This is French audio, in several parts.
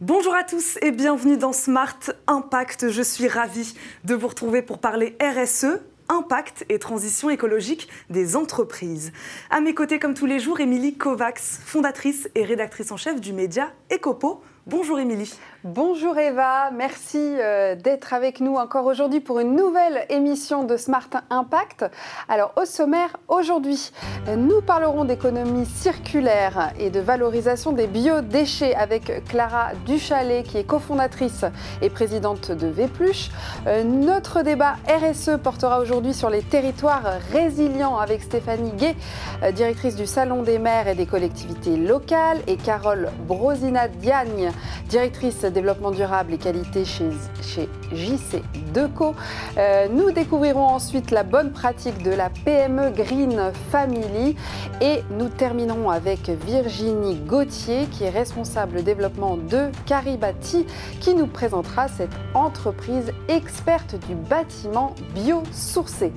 Bonjour à tous et bienvenue dans Smart Impact. Je suis ravie de vous retrouver pour parler RSE, impact et transition écologique des entreprises. À mes côtés, comme tous les jours, Émilie Kovacs, fondatrice et rédactrice en chef du média Ecopo. Bonjour Émilie. Bonjour Eva, merci euh, d'être avec nous encore aujourd'hui pour une nouvelle émission de Smart Impact. Alors au sommaire, aujourd'hui, nous parlerons d'économie circulaire et de valorisation des biodéchets avec Clara Duchalet qui est cofondatrice et présidente de Vépluche. Euh, notre débat RSE portera aujourd'hui sur les territoires résilients avec Stéphanie Gay, euh, directrice du Salon des maires et des collectivités locales, et Carole Brosina-Diagne, directrice développement durable et qualité chez, chez JC Deco. Euh, nous découvrirons ensuite la bonne pratique de la PME Green Family et nous terminerons avec Virginie Gauthier qui est responsable développement de Caribati qui nous présentera cette entreprise experte du bâtiment biosourcé.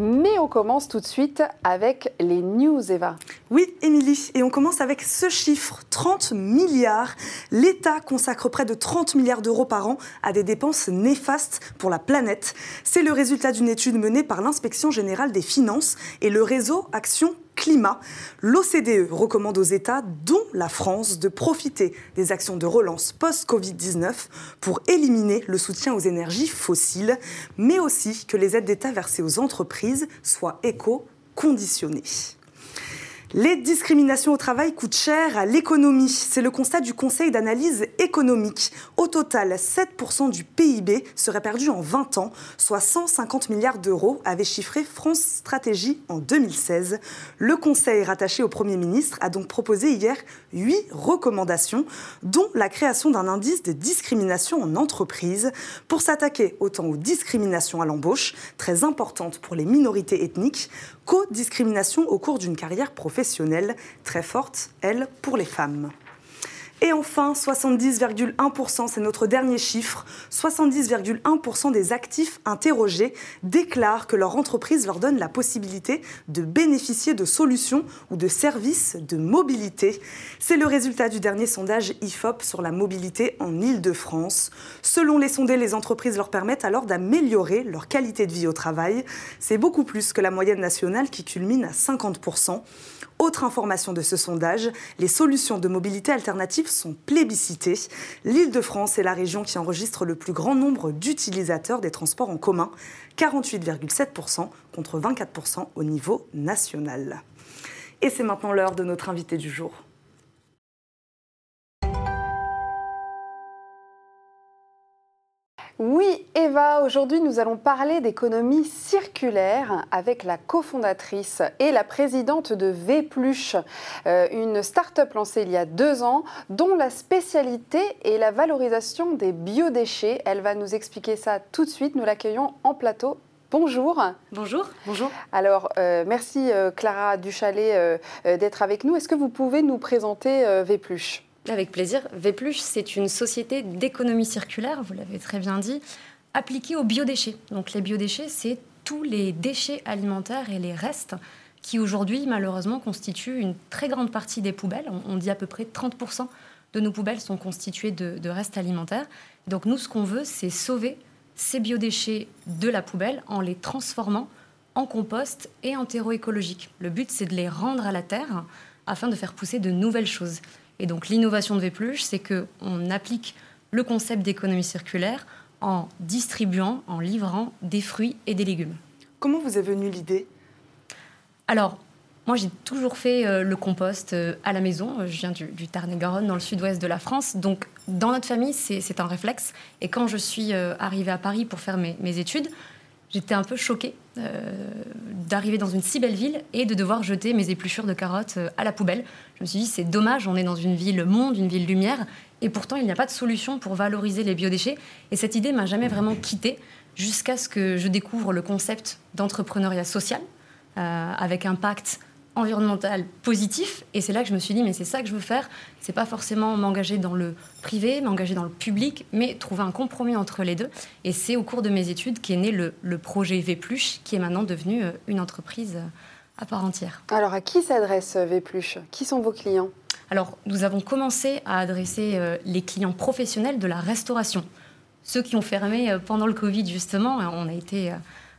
Mais on commence tout de suite avec les news, Eva. Oui, Émilie, et on commence avec ce chiffre, 30 milliards. L'État consacre près de 30 milliards d'euros par an à des dépenses néfastes pour la planète. C'est le résultat d'une étude menée par l'Inspection générale des finances et le réseau Action l'OCDE recommande aux États, dont la France, de profiter des actions de relance post-Covid-19 pour éliminer le soutien aux énergies fossiles, mais aussi que les aides d'État versées aux entreprises soient éco-conditionnées. Les discriminations au travail coûtent cher à l'économie. C'est le constat du Conseil d'analyse économique. Au total, 7% du PIB serait perdu en 20 ans, soit 150 milliards d'euros, avait chiffré France Stratégie en 2016. Le Conseil rattaché au Premier ministre a donc proposé hier huit recommandations, dont la création d'un indice de discrimination en entreprise pour s'attaquer autant aux discriminations à l'embauche, très importantes pour les minorités ethniques, qu'aux au cours d'une carrière professionnelle très forte, elle, pour les femmes. Et enfin, 70,1%, c'est notre dernier chiffre, 70,1% des actifs interrogés déclarent que leur entreprise leur donne la possibilité de bénéficier de solutions ou de services de mobilité. C'est le résultat du dernier sondage IFOP sur la mobilité en Ile-de-France. Selon les sondés, les entreprises leur permettent alors d'améliorer leur qualité de vie au travail. C'est beaucoup plus que la moyenne nationale qui culmine à 50%. Autre information de ce sondage, les solutions de mobilité alternative sont plébiscitées. L'Île-de-France est la région qui enregistre le plus grand nombre d'utilisateurs des transports en commun, 48,7% contre 24% au niveau national. Et c'est maintenant l'heure de notre invité du jour. Oui, Eva, aujourd'hui nous allons parler d'économie circulaire avec la cofondatrice et la présidente de Vpluche, euh, une start-up lancée il y a deux ans dont la spécialité est la valorisation des biodéchets. Elle va nous expliquer ça tout de suite. Nous l'accueillons en plateau. Bonjour. Bonjour. Bonjour. Alors, euh, merci euh, Clara Duchalet d'être avec nous. Est-ce que vous pouvez nous présenter Vpluche avec plaisir. Vpluche, c'est une société d'économie circulaire, vous l'avez très bien dit, appliquée aux biodéchets. Donc les biodéchets, c'est tous les déchets alimentaires et les restes qui aujourd'hui, malheureusement, constituent une très grande partie des poubelles. On, dit à peu près 30% de nos poubelles sont constituées de, de restes alimentaires. Donc nous, ce qu'on veut, c'est sauver ces biodéchets de la poubelle en les transformant en compost et en terreau écologique. Le but, c'est de les rendre à la terre afin de faire pousser de nouvelles choses. Et donc l'innovation de Vpluche, c'est qu'on applique le concept d'économie circulaire en distribuant, en livrant des fruits et des légumes. Comment vous est venue l'idée? Alors, moi, j'ai toujours fait euh, le compost euh, à la maison. Je viens du, Tarn-et-Garonne, dans le sud-ouest de la France. Donc, dans notre famille, c'est un réflexe. Et quand je suis euh, arrivée à Paris pour faire mes, mes études, j'étais un peu choquée euh, d'arriver dans une si belle ville et de devoir jeter mes épluchures de carottes euh, à la poubelle. Je me suis dit, c'est dommage, on est dans une ville monde, une ville lumière, et pourtant il n'y a pas de solution pour valoriser les biodéchets. Et cette idée m'a jamais vraiment quittée jusqu'à ce que je découvre le concept d'entrepreneuriat social, euh, avec impact environnemental positif. Et c'est là que je me suis dit, mais c'est ça que je veux faire. C'est pas forcément m'engager dans le privé, m'engager dans le public, mais trouver un compromis entre les deux. Et c'est au cours de mes études qu'est né le, le projet Vpluche, qui est maintenant devenu euh, une entreprise euh, à part entière. Alors, à qui s'adresse euh, Vpluche Qui sont vos clients? Alors, nous avons commencé à adresser les clients professionnels de la restauration. Ceux qui ont fermé pendant le Covid, justement, on a été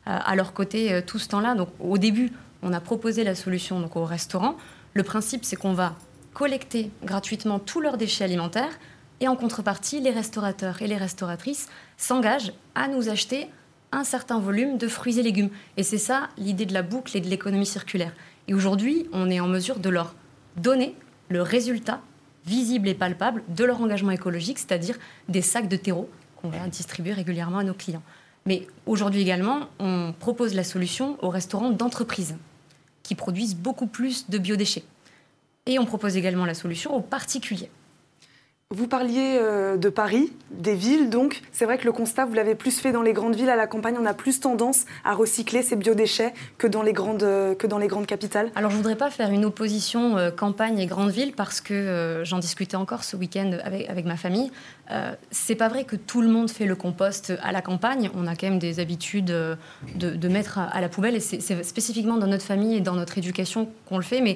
à leur côté tout ce temps-là. Donc, au début, on a proposé la solution donc, aux restaurants. Le principe, c'est qu'on va collecter gratuitement tous leurs déchets alimentaires et en contrepartie, les restaurateurs et les restauratrices s'engagent à nous acheter un certain volume de fruits et légumes. Et c'est ça l'idée de la boucle et de l'économie circulaire. Et aujourd'hui, on est en mesure de leur donner le résultat visible et palpable de leur engagement écologique, c'est-à-dire des sacs de terreau qu'on va distribuer régulièrement à nos clients. Mais aujourd'hui également, on propose la solution aux restaurants d'entreprise qui produisent beaucoup plus de biodéchets. Et on propose également la solution aux particuliers. Vous parliez euh, de Paris, des villes, donc c'est vrai que le constat, vous l'avez plus fait dans les grandes villes. À la campagne, on a plus tendance à recycler ces biodéchets que dans les grandes, euh, que dans les grandes capitales. Alors je ne voudrais pas faire une opposition euh, campagne et grande ville parce que j'en discutais encore ce week-end avec, ma famille. c'est pas vrai que tout le monde fait le compost à la campagne. On a quand même des habitudes de, mettre à, la poubelle et c'est spécifiquement dans notre famille et dans notre éducation qu'on le fait. Mais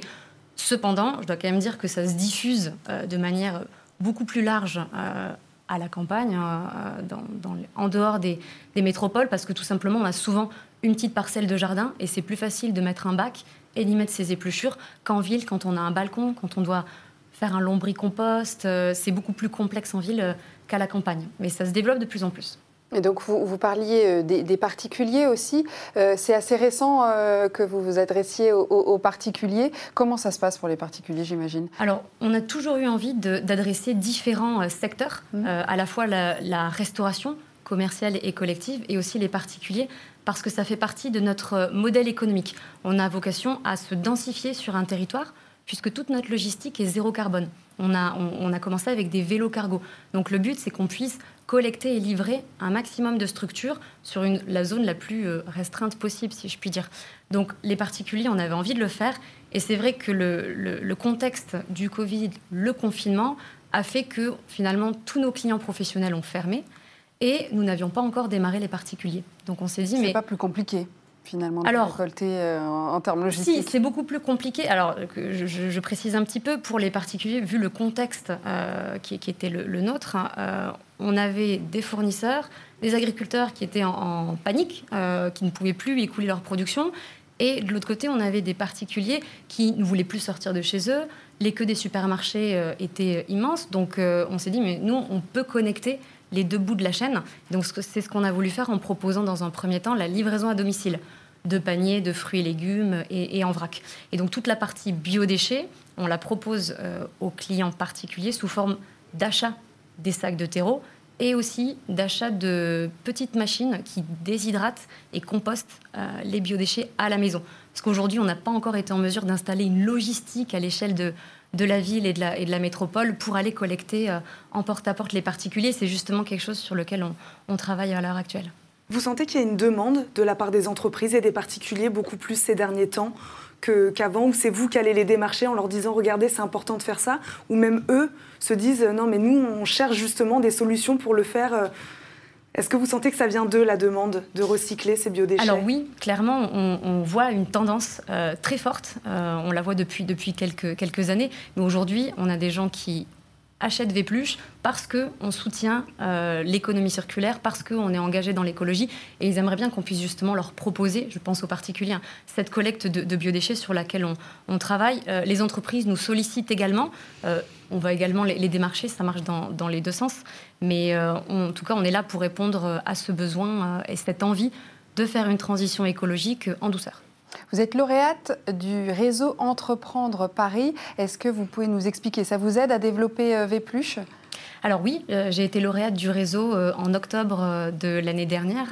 cependant, je dois quand même dire que ça se diffuse de manière beaucoup plus large euh, à la campagne, euh, en dehors des, métropoles, parce que tout simplement, on a souvent une petite parcelle de jardin et c'est plus facile de mettre un bac et d'y mettre ses épluchures qu'en ville, quand on a un balcon, quand on doit faire un lombricompost. Euh, c'est beaucoup plus complexe en ville qu'à la campagne. Mais ça se développe de plus en plus. Et donc, vous, parliez euh, des, particuliers aussi. Euh, c'est assez récent euh, que vous vous adressiez aux, particuliers. Comment ça se passe pour les particuliers, j'imagine? Alors, on a toujours eu envie d'adresser différents secteurs, mmh. à la fois la, restauration commerciale et collective, et aussi les particuliers, parce que ça fait partie de notre modèle économique. On a vocation à se densifier sur un territoire, puisque toute notre logistique est zéro carbone. On a, on a commencé avec des vélos cargo. Donc le but, c'est qu'on puisse collecter et livrer un maximum de structures sur une, la zone la plus euh, restreinte possible, si je puis dire. Donc les particuliers, on avait envie de le faire. Et c'est vrai que le, le, contexte du Covid, le confinement, a fait que finalement tous nos clients professionnels ont fermé et nous n'avions pas encore démarré les particuliers. Donc on s'est dit, mais... C'est pas plus compliqué finalement de Alors, récolter euh, en, termes logistiques Si, c'est beaucoup plus compliqué. Alors, je, je, précise un petit peu, pour les particuliers, vu le contexte euh, qui, qui, était le, nôtre, hein, on avait des fournisseurs, des agriculteurs qui étaient en, panique, euh, qui ne pouvaient plus écouler leur production. Et de l'autre côté, on avait des particuliers qui ne voulaient plus sortir de chez eux. Les queues des supermarchés euh, étaient immenses. Donc euh, on s'est dit, mais nous, on peut connecter les deux bouts de la chaîne. Donc c'est ce qu'on a voulu faire en proposant dans un premier temps la livraison à domicile de paniers de fruits et légumes et, en vrac. Et donc toute la partie biodéchets, on la propose aux clients particuliers sous forme d'achat des sacs de terreau et aussi d'achat de petites machines qui déshydratent et compostent euh, les biodéchets à la maison. Parce qu'aujourd'hui, on n'a pas encore été en mesure d'installer une logistique à l'échelle de, de la ville et de la, et de la métropole pour aller collecter euh, en porte-à-porte les particuliers. C'est justement quelque chose sur lequel on, on travaille à l'heure actuelle. Vous sentez qu'il y a une demande de la part des entreprises et des particuliers beaucoup plus ces derniers temps qu'avant, ou c'est vous qui allez les démarcher en leur disant regardez, c'est important de faire ça, ou même eux se disent non, mais nous, on cherche justement des solutions pour le faire. Euh. Est-ce que vous sentez que ça vient d'eux, la demande de recycler ces biodéchets? Alors oui, clairement, on, voit une tendance euh, très forte. Euh, on la voit depuis, depuis quelques, quelques années. Mais aujourd'hui, on a des gens qui achètent Vépluche parce qu'on soutient euh, l'économie circulaire, parce qu'on est engagé dans l'écologie. Et ils aimeraient bien qu'on puisse justement leur proposer, je pense aux particuliers, hein, cette collecte de, biodéchets sur laquelle on, travaille. Euh, les entreprises nous sollicitent également. Euh, on va également les, démarcher, ça marche dans les deux sens. Mais en tout cas, on est là pour répondre à ce besoin et cette envie de faire une transition écologique en douceur. Vous êtes lauréate du réseau Entreprendre Paris. Est-ce que vous pouvez nous expliquer? Ça vous aide à développer euh, Vpluche alors oui, euh, j'ai été lauréate du réseau euh, en octobre de l'année dernière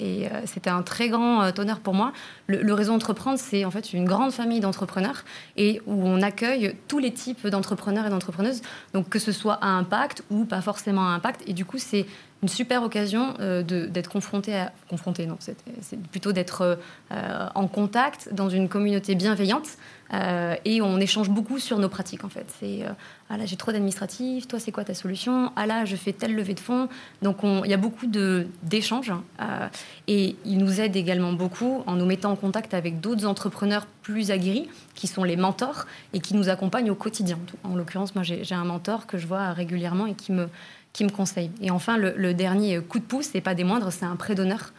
et c'était un très grand honneur pour moi. Le, réseau Entreprendre, c'est en fait une grande famille d'entrepreneurs et où on accueille tous les types d'entrepreneurs et d'entrepreneuses, donc que ce soit à impact ou pas forcément à impact. Et du coup, c'est une super occasion d'être confronté à confronté non c'est plutôt d'être en contact dans une communauté bienveillante euh, et on échange beaucoup sur nos pratiques en fait. C'est euh, ah là j'ai trop d'administratifs, toi c'est quoi ta solution? Ah là je fais telle levée de fonds. Donc il y a beaucoup d'échanges euh, et il nous aide également beaucoup en nous mettant en contact avec d'autres entrepreneurs plus aguerris qui sont les mentors et qui nous accompagnent au quotidien. En l'occurrence moi j'ai un mentor que je vois régulièrement et qui me qui me conseille. Et enfin le, dernier coup de pouce, et pas des moindres, c'est un prêt d'honneur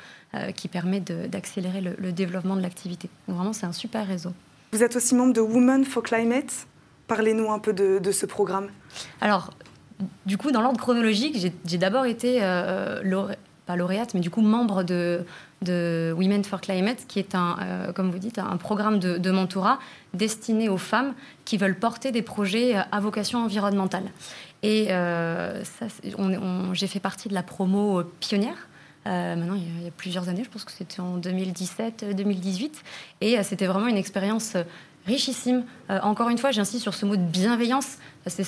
qui permet d'accélérer le, le développement de l'activité. Vraiment c'est un super réseau. Vous êtes aussi membre de Women for Climate. Parlez-nous un peu de, ce programme. Alors, du coup, dans l'ordre chronologique, j'ai d'abord été, euh, pas lauréate, mais du coup membre de, Women for Climate, qui est un, euh, comme vous dites, un programme de, mentorat destiné aux femmes qui veulent porter des projets à vocation environnementale. Et euh, j'ai fait partie de la promo pionnière euh, maintenant, il y, a, plusieurs années, je pense que c'était en 2017-2018. Et euh, c'était vraiment une expérience euh, richissime. encore une fois, j'insiste sur ce mot de bienveillance. C'est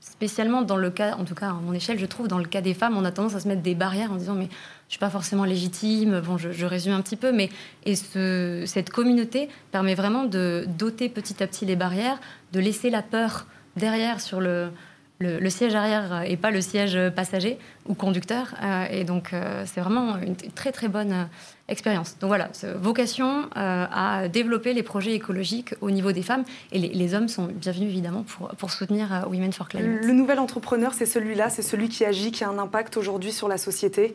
spécialement dans le cas, en tout cas à mon échelle, je trouve, dans le cas des femmes, on a tendance à se mettre des barrières en disant mais je suis pas forcément légitime. Bon, je, résume un petit peu, mais et ce, cette communauté permet vraiment de doter petit à petit les barrières, de laisser la peur derrière sur le, le, siège arrière et pas le siège passager ou conducteur. Euh, et donc, euh, c'est vraiment une très très bonne euh, expérience. Donc voilà, vocation à développer les projets écologiques au niveau des femmes. Et les, hommes sont bienvenus évidemment pour, pour soutenir Women for Climate. Le nouvel entrepreneur, c'est celui-là, c'est celui qui agit, qui a un impact aujourd'hui sur la société.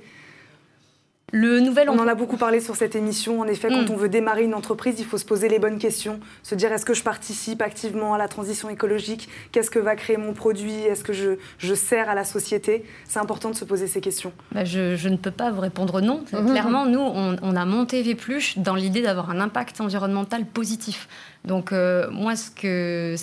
On en a beaucoup parlé sur cette émission. En effet, quand mm. on veut démarrer une entreprise, il faut se poser les bonnes questions, se dire est-ce que je participe activement à la transition écologique? Qu'est-ce que va créer mon produit? Est-ce que je, sers à la société? C'est important de se poser ces questions. Bah, je, ne peux pas vous répondre non. Mm-hmm. Clairement, nous, on, a monté Vpluche dans l'idée d'avoir un impact environnemental positif. Donc euh, moi, ce,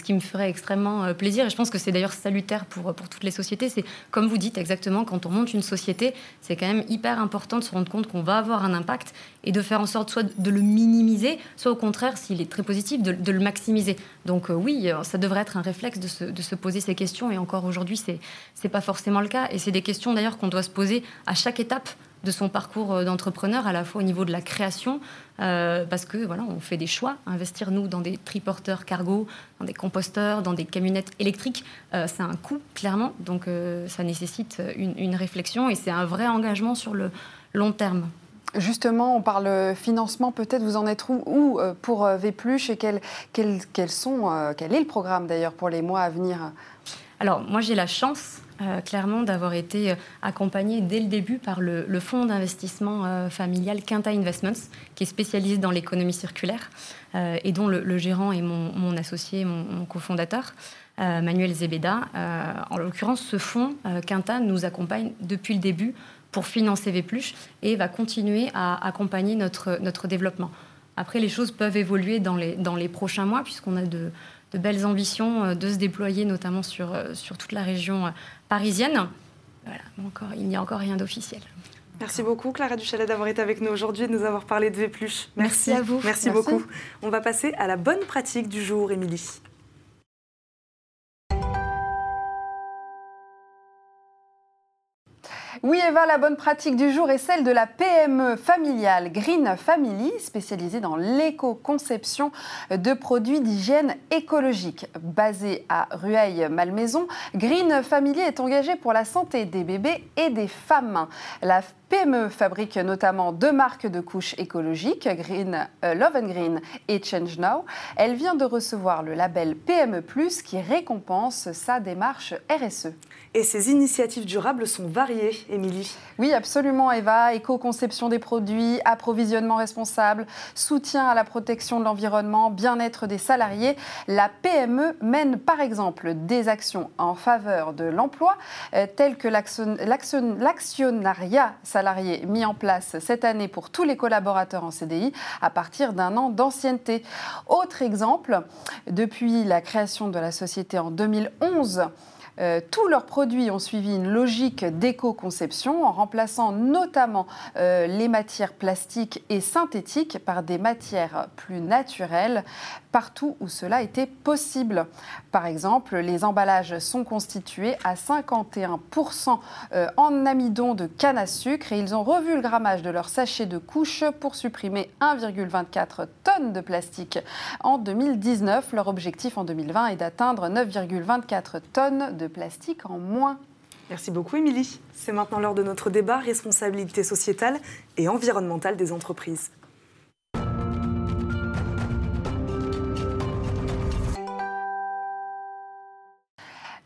qui me ferait extrêmement euh, plaisir, et je pense que c'est d'ailleurs salutaire pour, pour toutes les sociétés, c'est comme vous dites exactement, quand on monte une société, c'est quand même hyper important de se rendre compte qu'on va avoir un impact et de faire en sorte soit de le minimiser, soit au contraire, s'il est très positif, de, le maximiser. Donc euh, oui, ça devrait être un réflexe de se, de se poser ces questions, et encore aujourd'hui, c'est n'est pas forcément le cas. Et c'est des questions d'ailleurs qu'on doit se poser à chaque étape de son parcours euh, d'entrepreneur, à la fois au niveau de la création, euh, parce que voilà, on fait des choix. Investir nous dans des triporteurs cargo, dans des composteurs, dans des camionnettes électriques, euh, c'est un coût clairement. Donc ça nécessite une, réflexion et c'est un vrai engagement sur le long terme. Justement, on parle financement, peut-être vous en êtes où, pour Vpluche et quel, sont, quel est le programme d'ailleurs pour les mois à venir? Alors, moi j'ai la chance euh, clairement d'avoir été euh, accompagné dès le début par le, fonds d'investissement euh, familial Quinta Investments, qui est spécialisé dans l'économie circulaire et dont le, gérant est mon, associé, mon, cofondateur. Manuel Zebeda. en l'occurrence, ce fonds, Quinta, nous accompagne depuis le début pour financer Vpluche et va continuer à accompagner notre développement. Après, les choses peuvent évoluer dans les, dans les prochains mois, puisqu'on a de, de belles ambitions euh, de se déployer, notamment sur, euh, sur toute la région euh, parisienne. Voilà, encore, il n'y a encore rien d'officiel. Merci beaucoup Clara Duchalet d'avoir été avec nous aujourd'hui et de nous avoir parlé de Vpluche. Merci, Merci à vous. Merci, Merci beaucoup. On va passer à la bonne pratique du jour, Émilie. Oui, Eva, la bonne pratique du jour est celle de la PME familiale Green Family, spécialisée dans l'éco-conception de produits d'hygiène écologique. Basée à Rueil-Malmaison, Green Family est engagée pour la santé des bébés et des femmes. La PME fabrique notamment deux marques de couches écologiques, Green, euh, Love and Green et Change Now. Elle vient de recevoir le label PME+, qui récompense sa démarche RSE. Et ces initiatives durables sont variées, Émilie. Oui, absolument, Eva. Éco-conception des produits, approvisionnement responsable, soutien à la protection de l'environnement, bien-être des salariés. La PME mène par exemple des actions en faveur de l'emploi, euh, telles que l'actionnariat salariés mis en place cette année pour tous les collaborateurs en CDI à partir d'un an d'ancienneté. Autre exemple, depuis la création de la société en 2011, Euh, tous leurs produits ont suivi une logique d'éco-conception en remplaçant notamment euh, les matières plastiques et synthétiques par des matières plus naturelles partout où cela était possible. Par exemple, les emballages sont constitués à 51% euh, en amidon de canne à sucre et ils ont revu le grammage de leurs sachets de couche pour supprimer 1,24 tonnes de plastique en 2019. Leur objectif en 2020 est d'atteindre 9,24 tonnes de plastique en moins. Merci beaucoup, Émilie. C'est maintenant l'heure de notre débat responsabilité sociétale et environnementale des entreprises.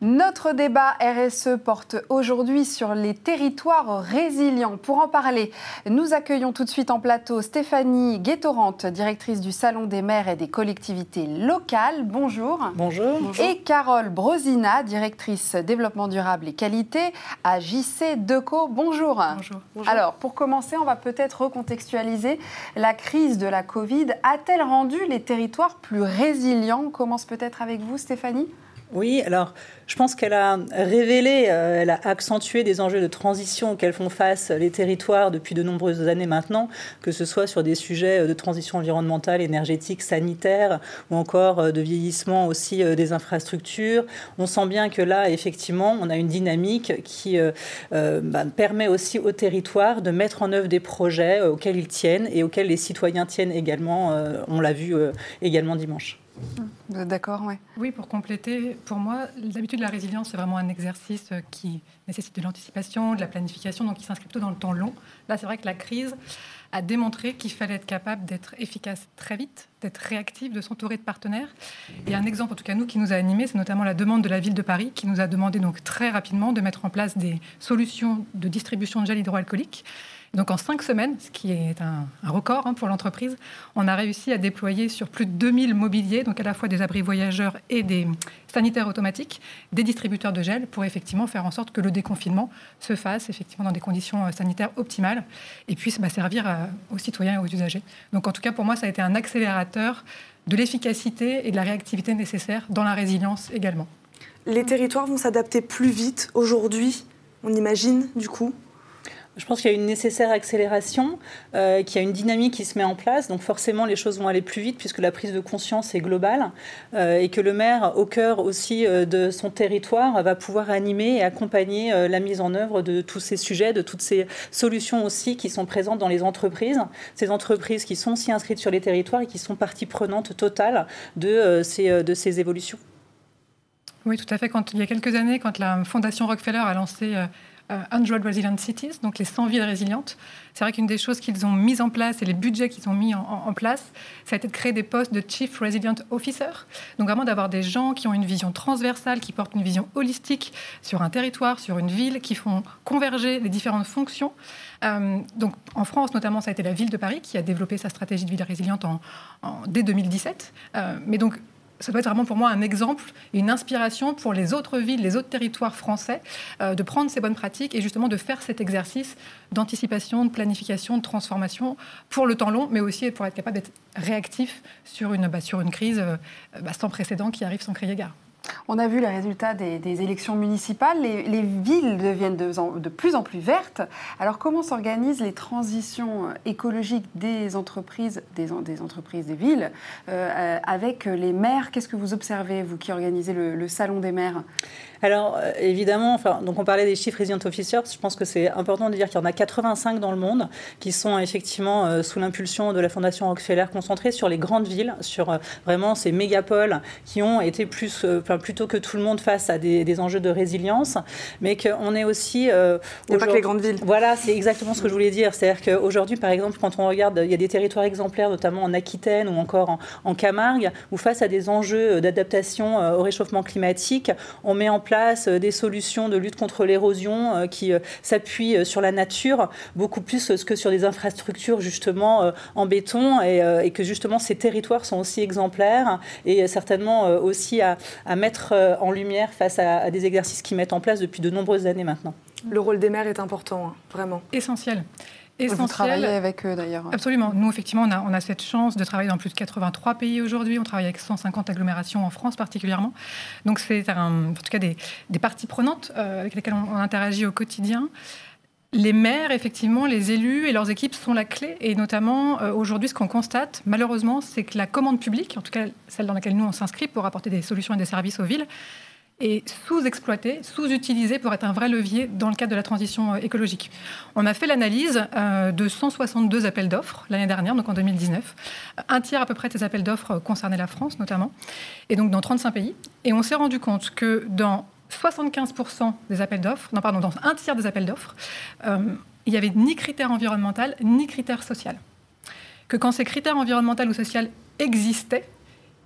Notre débat RSE porte aujourd'hui sur les territoires résilients. Pour en parler, nous accueillons tout de suite en plateau Stéphanie Guettorante, directrice du Salon des maires et des collectivités locales. Bonjour. Bonjour. Et Carole Brosina, directrice développement durable et qualité à JC Deco. Bonjour. Bonjour. Alors, pour commencer, on va peut-être recontextualiser. La crise de la Covid a-t-elle rendu les territoires plus résilients? On commence peut-être avec vous, Stéphanie oui, alors je pense qu'elle a révélé, euh, elle a accentué des enjeux de transition auxquels font face les territoires depuis de nombreuses années maintenant, que ce soit sur des sujets euh, de transition environnementale, énergétique, sanitaire, ou encore euh, de vieillissement aussi des infrastructures. On sent bien que là, effectivement, on a une dynamique qui bah, permet aussi aux territoires de mettre en œuvre des projets auxquels ils tiennent et auxquels les citoyens tiennent également. on l'a vu également dimanche. Vous êtes d'accord ouais. Oui, pour compléter, pour moi, d'habitude, la résilience, c'est vraiment un exercice qui nécessite de l'anticipation, de la planification, donc qui s'inscrit plutôt dans le temps long. Là, c'est vrai que la crise a démontré qu'il fallait être capable d'être efficace très vite, d'être réactif, de s'entourer de partenaires. Et un exemple, en tout cas nous, qui nous a animés, c'est notamment la demande de la ville de Paris, qui nous a demandé donc très rapidement de mettre en place des solutions de distribution de gel hydroalcoolique donc en cinq semaines, ce qui est un, record hein, pour l'entreprise, on a réussi à déployer sur plus de 2000 mobiliers, donc à la fois des abris voyageurs et des sanitaires automatiques, des distributeurs de gel pour effectivement faire en sorte que le déconfinement se fasse effectivement dans des conditions euh, sanitaires optimales et puisse bah, servir euh, aux citoyens et aux usagers. Donc en tout cas pour moi ça a été un accélérateur de l'efficacité et de la réactivité nécessaire dans la résilience également. Les territoires vont s'adapter plus vite aujourd'hui, on imagine du coup? Je pense qu'il y a une nécessaire accélération, euh, qu'il y a une dynamique qui se met en place. Donc forcément, les choses vont aller plus vite puisque la prise de conscience est globale euh, et que le maire, au cœur aussi euh, de son territoire, va pouvoir animer et accompagner la mise en œuvre de tous ces sujets, de toutes ces solutions aussi qui sont présentes dans les entreprises. Ces entreprises qui sont aussi inscrites sur les territoires et qui sont partie prenante totale de, ces, de ces évolutions. Oui, tout à fait. Quand, il y a quelques années, quand la Fondation Rockefeller a lancé 100 Resilient Cities, donc les 100 villes résilientes. C'est vrai qu'une des choses qu'ils ont mises en place et les budgets qu'ils ont mis en, place, ça a été de créer des postes de Chief Resilient Officer. Donc vraiment d'avoir des gens qui ont une vision transversale, qui portent une vision holistique sur un territoire, sur une ville, qui font converger les différentes fonctions. Euh, donc en France, notamment, ça a été la ville de Paris qui a développé sa stratégie de ville résiliente en, dès 2017. Euh, mais donc ça doit être vraiment pour moi un exemple, une inspiration pour les autres villes, les autres territoires français, euh, de prendre ces bonnes pratiques et justement de faire cet exercice d'anticipation, de planification, de transformation pour le temps long, mais aussi pour être capable d'être réactif sur une, bah, crise euh, bah, sans précédent qui arrive sans crier gare. On a vu les résultats des, élections municipales. Les, villes deviennent de, plus en plus vertes. Alors, comment s'organisent les transitions écologiques des entreprises, des, entreprises, des villes, euh, avec les maires? Qu'est-ce que vous observez, vous qui organisez le salon des maires? Alors, euh, évidemment, donc on parlait des chiffres Resident Officers. Je pense que c'est important de dire qu'il y en a 85 dans le monde qui sont effectivement euh, sous l'impulsion de la Fondation Rockefeller concentrés sur les grandes villes, sur euh, vraiment ces mégapoles qui ont été plus, enfin, plutôt que tout le monde face à des, enjeux de résilience, mais qu'on est aussi. il pas que les grandes villes. Voilà, c'est exactement ce que je voulais dire. C'est-à-dire qu'aujourd'hui, par exemple, quand on regarde, il y a des territoires exemplaires, notamment en Aquitaine ou encore en, en Camargue, où face à des enjeux d'adaptation au réchauffement climatique, on met en place euh, des solutions de lutte contre l'érosion euh, qui euh, s'appuient sur la nature, beaucoup plus que sur des infrastructures justement en béton et, que justement ces territoires sont aussi exemplaires et certainement aussi à, mettre en lumière face à, des exercices qui mettent en place depuis de nombreuses années maintenant. Le rôle des maires est important, hein, vraiment. Essentiel essentiel. Vous travaillez avec eux d'ailleurs. Absolument. Nous, effectivement, on a, on a, cette chance de travailler dans plus de 83 pays aujourd'hui. On travaille avec 150 agglomérations en France particulièrement. Donc, c'est en tout cas des, des parties prenantes euh, avec lesquelles on, interagit au quotidien. Les maires, effectivement, les élus et leurs équipes sont la clé. Et notamment, euh, aujourd'hui, ce qu'on constate, malheureusement, c'est que la commande publique, en tout cas celle dans laquelle nous on s'inscrit pour apporter des solutions et des services aux villes, est sous-exploité, sous-utilisé pour être un vrai levier dans le cadre de la transition euh, écologique. On a fait l'analyse euh, de 162 appels d'offres l'année dernière, donc en 2019. Un tiers à peu près de ces appels d'offres concernaient la France notamment, et donc dans 35 pays. Et on s'est rendu compte que dans 75% des appels d'offres, non pardon, dans un tiers des appels d'offres, euh, il n'y avait ni critères environnemental ni critères social. Que quand ces critères environnementaux ou sociaux existaient,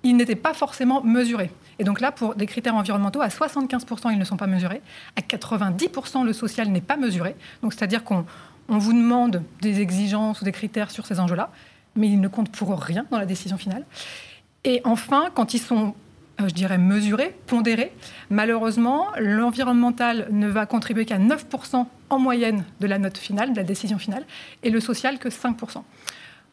ils n'étaient pas forcément mesurés. Et donc là, pour des critères environnementaux, à 75%, ils ne sont pas mesurés. À 90%, le social n'est pas mesuré. Donc c'est-à-dire qu'on vous demande des exigences ou des critères sur ces enjeux-là, mais ils ne comptent pour rien dans la décision finale. Et enfin, quand ils sont je dirais, mesurés, pondérés. Malheureusement, l'environnemental ne va contribuer qu'à 9% en moyenne de la note finale, de la décision finale, et le social que 5%.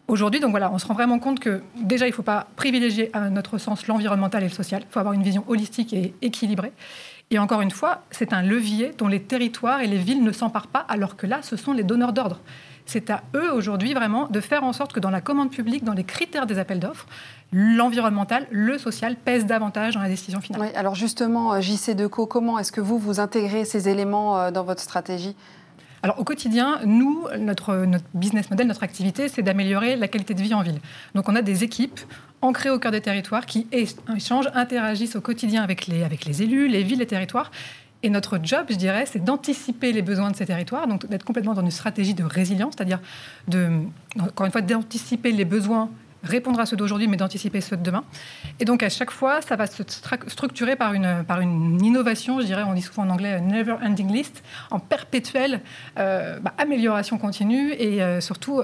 Aujourd'hui, donc voilà, on se rend vraiment compte que déjà, il ne faut pas privilégier à notre sens l'environnemental et le social. Il faut avoir une vision holistique et équilibrée. Et encore une fois, c'est un levier dont les territoires et les villes ne s'emparent pas, alors que là, ce sont les donneurs d'ordre. C'est à eux aujourd'hui vraiment de faire en sorte que dans la commande publique, dans les critères des appels d'offres, l'environnemental, le social pèsent davantage dans la décision finale. Oui, alors justement, JC Deco, comment est-ce que vous, vous intégrez ces éléments euh, dans votre stratégie? Alors au quotidien, nous, notre, notre business model, notre activité, c'est d'améliorer la qualité de vie en ville. Donc on a des équipes ancrées au cœur des territoires qui échangent, interagissent au quotidien avec les, avec les élus, les villes, les territoires. Et notre job, je dirais, c'est d'anticiper les besoins de ces territoires, donc d'être complètement dans une stratégie de résilience, c'est-à-dire de, encore une fois, d'anticiper les besoins répondre à ceux d'aujourd'hui, mais d'anticiper ceux de demain. Et donc, à chaque fois, ça va se structurer par une, par une innovation, je dirais, on dit souvent en anglais never ending list, en perpétuelle euh, bah, amélioration continue et euh, surtout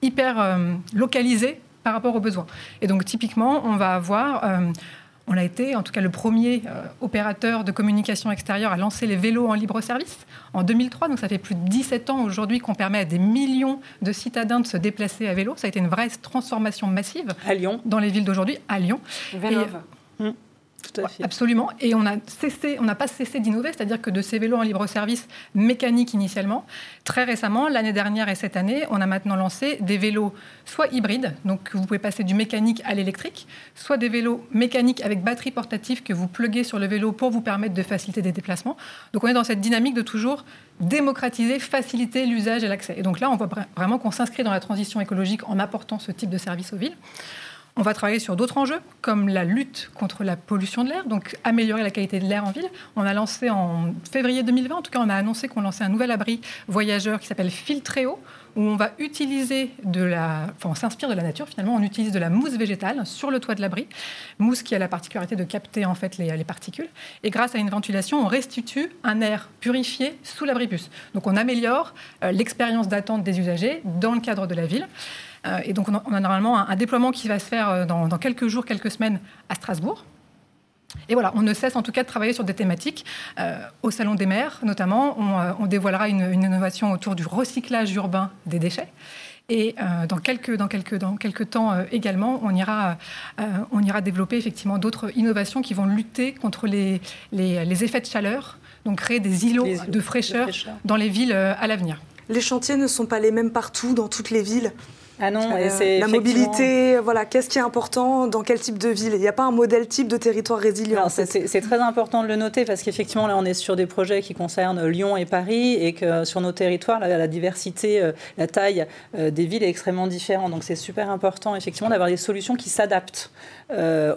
hyper euh, localisée par rapport aux besoins. Et donc, typiquement, on va avoir on a été, en tout cas, le premier euh, opérateur de communication extérieure à lancer les vélos en libre service en 2003. Donc, ça fait plus de 17 ans aujourd'hui qu'on permet à des millions de citadins de se déplacer à vélo. Ça a été une vraie transformation massive. À Lyon. Dans les villes d'aujourd'hui, à Lyon. Absolument. Et on a cessé, on n'a pas cessé d'innover, c'est-à-dire que de ces vélos en libre service mécaniques initialement, très récemment, l'année dernière et cette année, on a maintenant lancé des vélos soit hybrides, donc vous pouvez passer du mécanique à l'électrique, soit des vélos mécaniques avec batterie portative que vous pluguez sur le vélo pour vous permettre de faciliter des déplacements. Donc on est dans cette dynamique de toujours démocratiser, faciliter l'usage et l'accès. Et donc là, on voit vraiment qu'on s'inscrit dans la transition écologique en apportant ce type de service aux villes. On va travailler sur d'autres enjeux, comme la lutte contre la pollution de l'air, donc améliorer la qualité de l'air en ville. On a lancé en février 2020, en tout cas, on a annoncé qu'on lançait un nouvel abri voyageur qui s'appelle Filtréo, où on va utiliser de la, on s'inspire de la nature finalement, on utilise de la mousse végétale sur le toit de l'abri, mousse qui a la particularité de capter en fait les, particules, et grâce à une ventilation, on restitue un air purifié sous l'abribus. Donc on améliore euh, l'expérience d'attente des usagers dans le cadre de la ville. Euh, et donc, on a, normalement un, déploiement qui va se faire euh, dans, quelques jours, quelques semaines à Strasbourg. Et voilà, on ne cesse en tout cas de travailler sur des thématiques. Euh, au Salon des maires, notamment, on, dévoilera une, innovation autour du recyclage urbain des déchets. Et dans, quelques, dans, quelques, dans quelques temps également, on ira, on ira développer effectivement d'autres innovations qui vont lutter contre les, les, effets de chaleur, donc créer des îlots, de, fraîcheur dans les villes à l'avenir. Les chantiers ne sont pas les mêmes partout, dans toutes les villes. Ah non, euh, c'est la mobilité, voilà, qu'est-ce qui est important dans quel type de ville? Il n'y a pas un modèle type de territoire résilient. C'est très important de le noter parce qu'effectivement, là, on est sur des projets qui concernent Lyon et Paris et que sur nos territoires, la diversité, euh, la taille euh, des villes est extrêmement différente. Donc, c'est super important, effectivement, d'avoir des solutions qui s'adaptent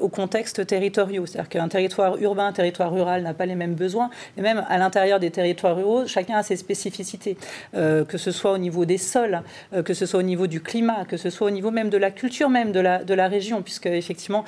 au contexte territoriaux. C'est-à-dire qu'un territoire urbain, un territoire rural n'a pas les mêmes besoins. Et même à l'intérieur des territoires ruraux, chacun a ses spécificités, que ce soit au niveau des sols, que ce soit au niveau du climat que ce soit au niveau même de la culture même de la, de la région, puisque effectivement,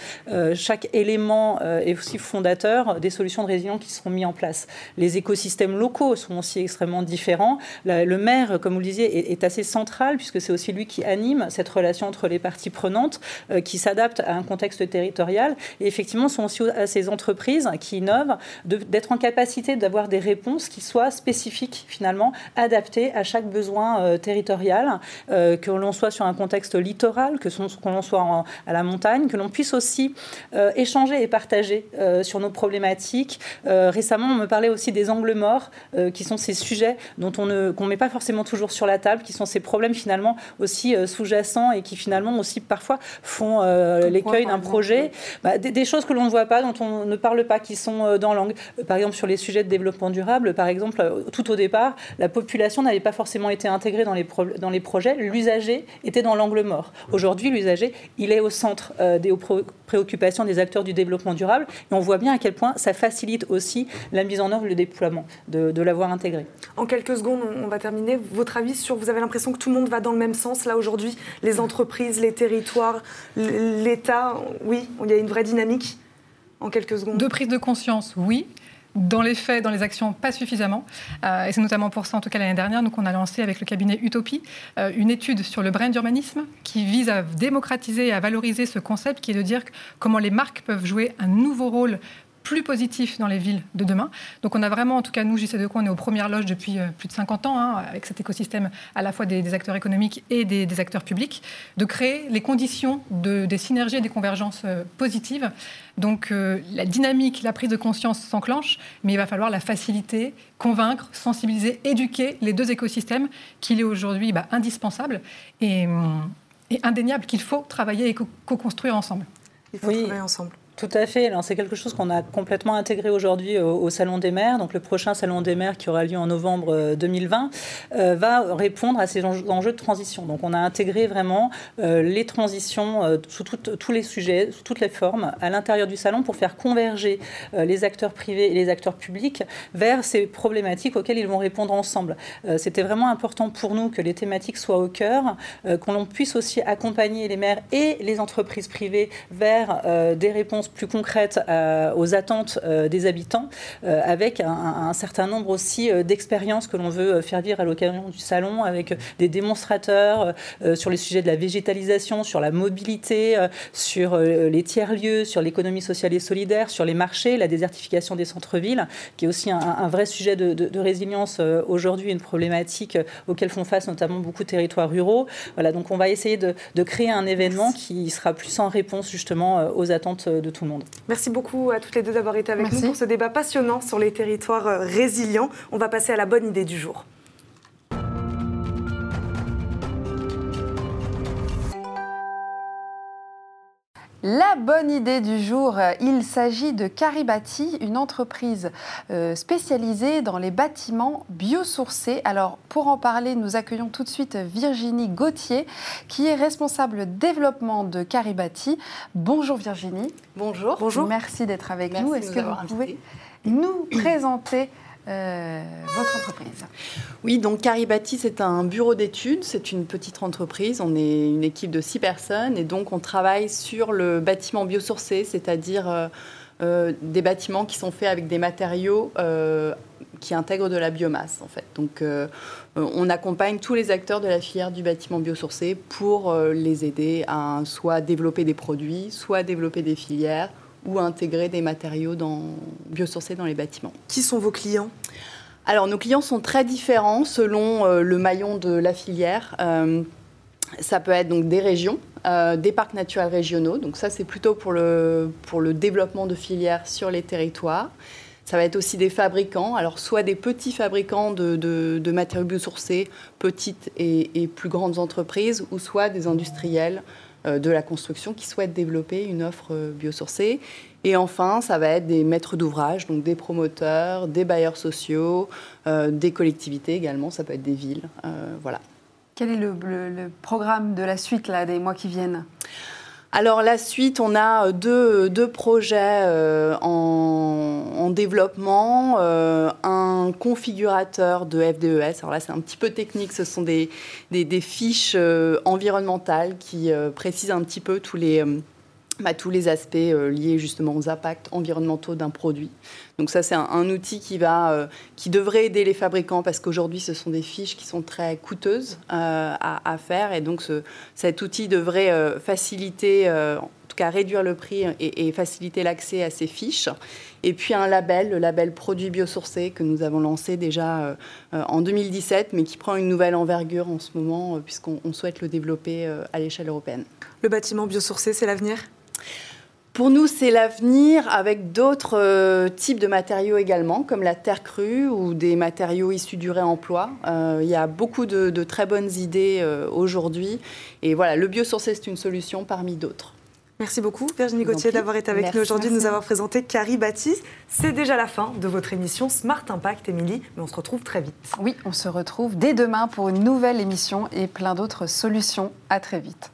chaque élément est aussi fondateur des solutions de résilience qui seront mis en place. Les écosystèmes locaux sont aussi extrêmement différents. le maire, comme vous le disiez, est, assez central, puisque c'est aussi lui qui anime cette relation entre les parties prenantes, qui s'adapte à un contexte territorial. Et effectivement, sont aussi à ces entreprises qui innovent d'être en capacité d'avoir des réponses qui soient spécifiques, finalement, adaptées à chaque besoin euh, territorial, euh, que l'on soit sur un contexte littoral, que, l'on soit à la montagne, que l'on puisse aussi euh, échanger et partager sur nos problématiques. récemment, on me parlait aussi des angles morts, qui sont ces sujets dont on ne qu'on met pas forcément toujours sur la table, qui sont ces problèmes finalement aussi sous-jacents et qui finalement aussi parfois font l'écueil d'un projet. Bah, des, des, choses que l'on ne voit pas, dont on ne parle pas, qui sont dans l'angle. Par exemple, sur les sujets de développement durable, par exemple, tout au départ, la population n'avait pas forcément été intégrée dans les, dans les projets. L'usager était dans l'angle mort. Aujourd'hui, l'usager, il est au centre euh, des préoccupations des acteurs du développement durable. Et on voit bien à quel point ça facilite aussi la mise en œuvre, le déploiement, de, de l'avoir intégré. En quelques secondes, on va terminer. Votre avis sur, vous avez l'impression que tout le monde va dans le même sens là aujourd'hui? Les entreprises, les territoires, l'État, oui, il y a une vraie dynamique en quelques secondes. De prise de conscience, oui. Dans les faits, dans les actions, pas suffisamment. Euh, et c'est notamment pour ça, en tout cas l'année dernière, nous, qu'on a lancé avec le cabinet Utopie euh, une étude sur le brain d'urbanisme qui vise à démocratiser et à valoriser ce concept qui est de dire comment les marques peuvent jouer un nouveau rôle plus positif dans les villes de demain. Donc on a vraiment, en tout cas nous, JC2Co, on est aux premières loges depuis euh, plus de 50 ans, hein, avec cet écosystème à la fois des, acteurs économiques et des, acteurs publics, de créer les conditions de, des synergies et des convergences euh, positives. Donc euh, la dynamique, la prise de conscience s'enclenche, mais il va falloir la faciliter, convaincre, sensibiliser, éduquer les deux écosystèmes qu'il est aujourd'hui bah, indispensable et, et indéniable qu'il faut travailler et co-construire ensemble. Il faut travailler ensemble. Tout à fait. C'est quelque chose qu'on a complètement intégré aujourd'hui au, Salon des maires. Donc le prochain Salon des maires qui aura lieu en novembre 2020 euh, euh, va répondre à ces enjeux, de transition. Donc on a intégré vraiment euh, les transitions sous tous les sujets, sous toutes les formes, à l'intérieur du salon pour faire converger les acteurs privés et les acteurs publics vers ces problématiques auxquelles ils vont répondre ensemble. C'était vraiment important pour nous que les thématiques soient au cœur, qu'on puisse aussi accompagner les maires et les entreprises privées vers des réponses plus concrète euh, aux attentes euh, des habitants, euh, avec un, certain nombre aussi d'expériences que l'on veut faire vivre à l'occasion du salon, avec des démonstrateurs sur les sujets de la végétalisation, sur la mobilité, sur les tiers-lieux, sur l'économie sociale et solidaire, sur les marchés, la désertification des centres-villes, qui est aussi un, vrai sujet de, résilience aujourd'hui, une problématique auquel font face notamment beaucoup de territoires ruraux. Voilà, donc on va essayer de, de créer un événement qui sera plus en réponse justement aux attentes de tout le monde. Merci beaucoup à toutes les deux d'avoir été avec nous pour ce débat passionnant sur les territoires euh, résilients. On va passer à la bonne idée du jour. La bonne idée du jour, il s'agit de Caribati, une entreprise euh, spécialisée dans les bâtiments biosourcés. Alors pour en parler, nous accueillons tout de suite Virginie Gauthier, qui est responsable développement de Caribati. Bonjour Virginie. Bonjour. Bonjour. Merci d'être avec nous. Est-ce que vous pouvez nous présenter euh, votre entreprise. Oui, donc Caribati, c'est un bureau d'études, c'est une petite entreprise, on est une équipe de six personnes et donc on travaille sur le bâtiment biosourcé, c'est-à-dire euh, euh, des bâtiments qui sont faits avec des matériaux qui intègrent de la biomasse en fait. Donc on accompagne tous les acteurs de la filière du bâtiment biosourcé pour les aider à soit développer des produits, soit développer des filières ou intégrer des matériaux dans, biosourcés dans les bâtiments. Qui sont vos clients? Alors, nos clients sont très différents selon euh, le maillon de la filière. Euh, ça peut être donc des régions, euh, des parcs naturels régionaux. Donc ça, c'est plutôt pour le, pour le développement de filières sur les territoires. Ça va être aussi des fabricants, alors soit des petits fabricants de, de, matériaux biosourcés, petites et, et, plus grandes entreprises, ou soit des industriels de la construction qui souhaitent développer une offre euh, biosourcée. Et enfin, ça va être des maîtres d'ouvrage, donc des promoteurs, des bailleurs sociaux, euh, des collectivités également, ça peut être des villes. voilà. Quel est le, programme de la suite là, des mois qui viennent? Alors la suite, on a deux, deux projets en, développement, un configurateur de FDES. Alors là, c'est un petit peu technique, ce sont des fiches environnementales qui précisent un petit peu tous les bah, tous les aspects euh, liés justement aux impacts environnementaux d'un produit. Donc ça, c'est un, outil qui, va, euh, qui devrait aider les fabricants parce qu'aujourd'hui, ce sont des fiches qui sont très coûteuses euh, à, faire. Et donc, ce, cet outil devrait faciliter, en tout cas réduire le prix et, faciliter l'accès à ces fiches. Et puis un label, le label produit biosourcé que nous avons lancé déjà en 2017, mais qui prend une nouvelle envergure en ce moment puisqu'on souhaite le développer à l'échelle européenne. Le bâtiment biosourcé, c'est l'avenir? Pour nous, c'est l'avenir avec d'autres euh, types de matériaux également, comme la terre crue ou des matériaux issus du réemploi. Euh, il y a beaucoup de, très bonnes idées euh, aujourd'hui. Et voilà, le biosourcé, c'est une solution parmi d'autres. Merci beaucoup Virginie Gauthier d'avoir été avec nous aujourd'hui, de nous avoir présenté Carrie Baptiste. C'est déjà la fin de votre émission Smart Impact, Émilie, mais on se retrouve très vite. Oui, on se retrouve dès demain pour une nouvelle émission et plein d'autres solutions. À très vite.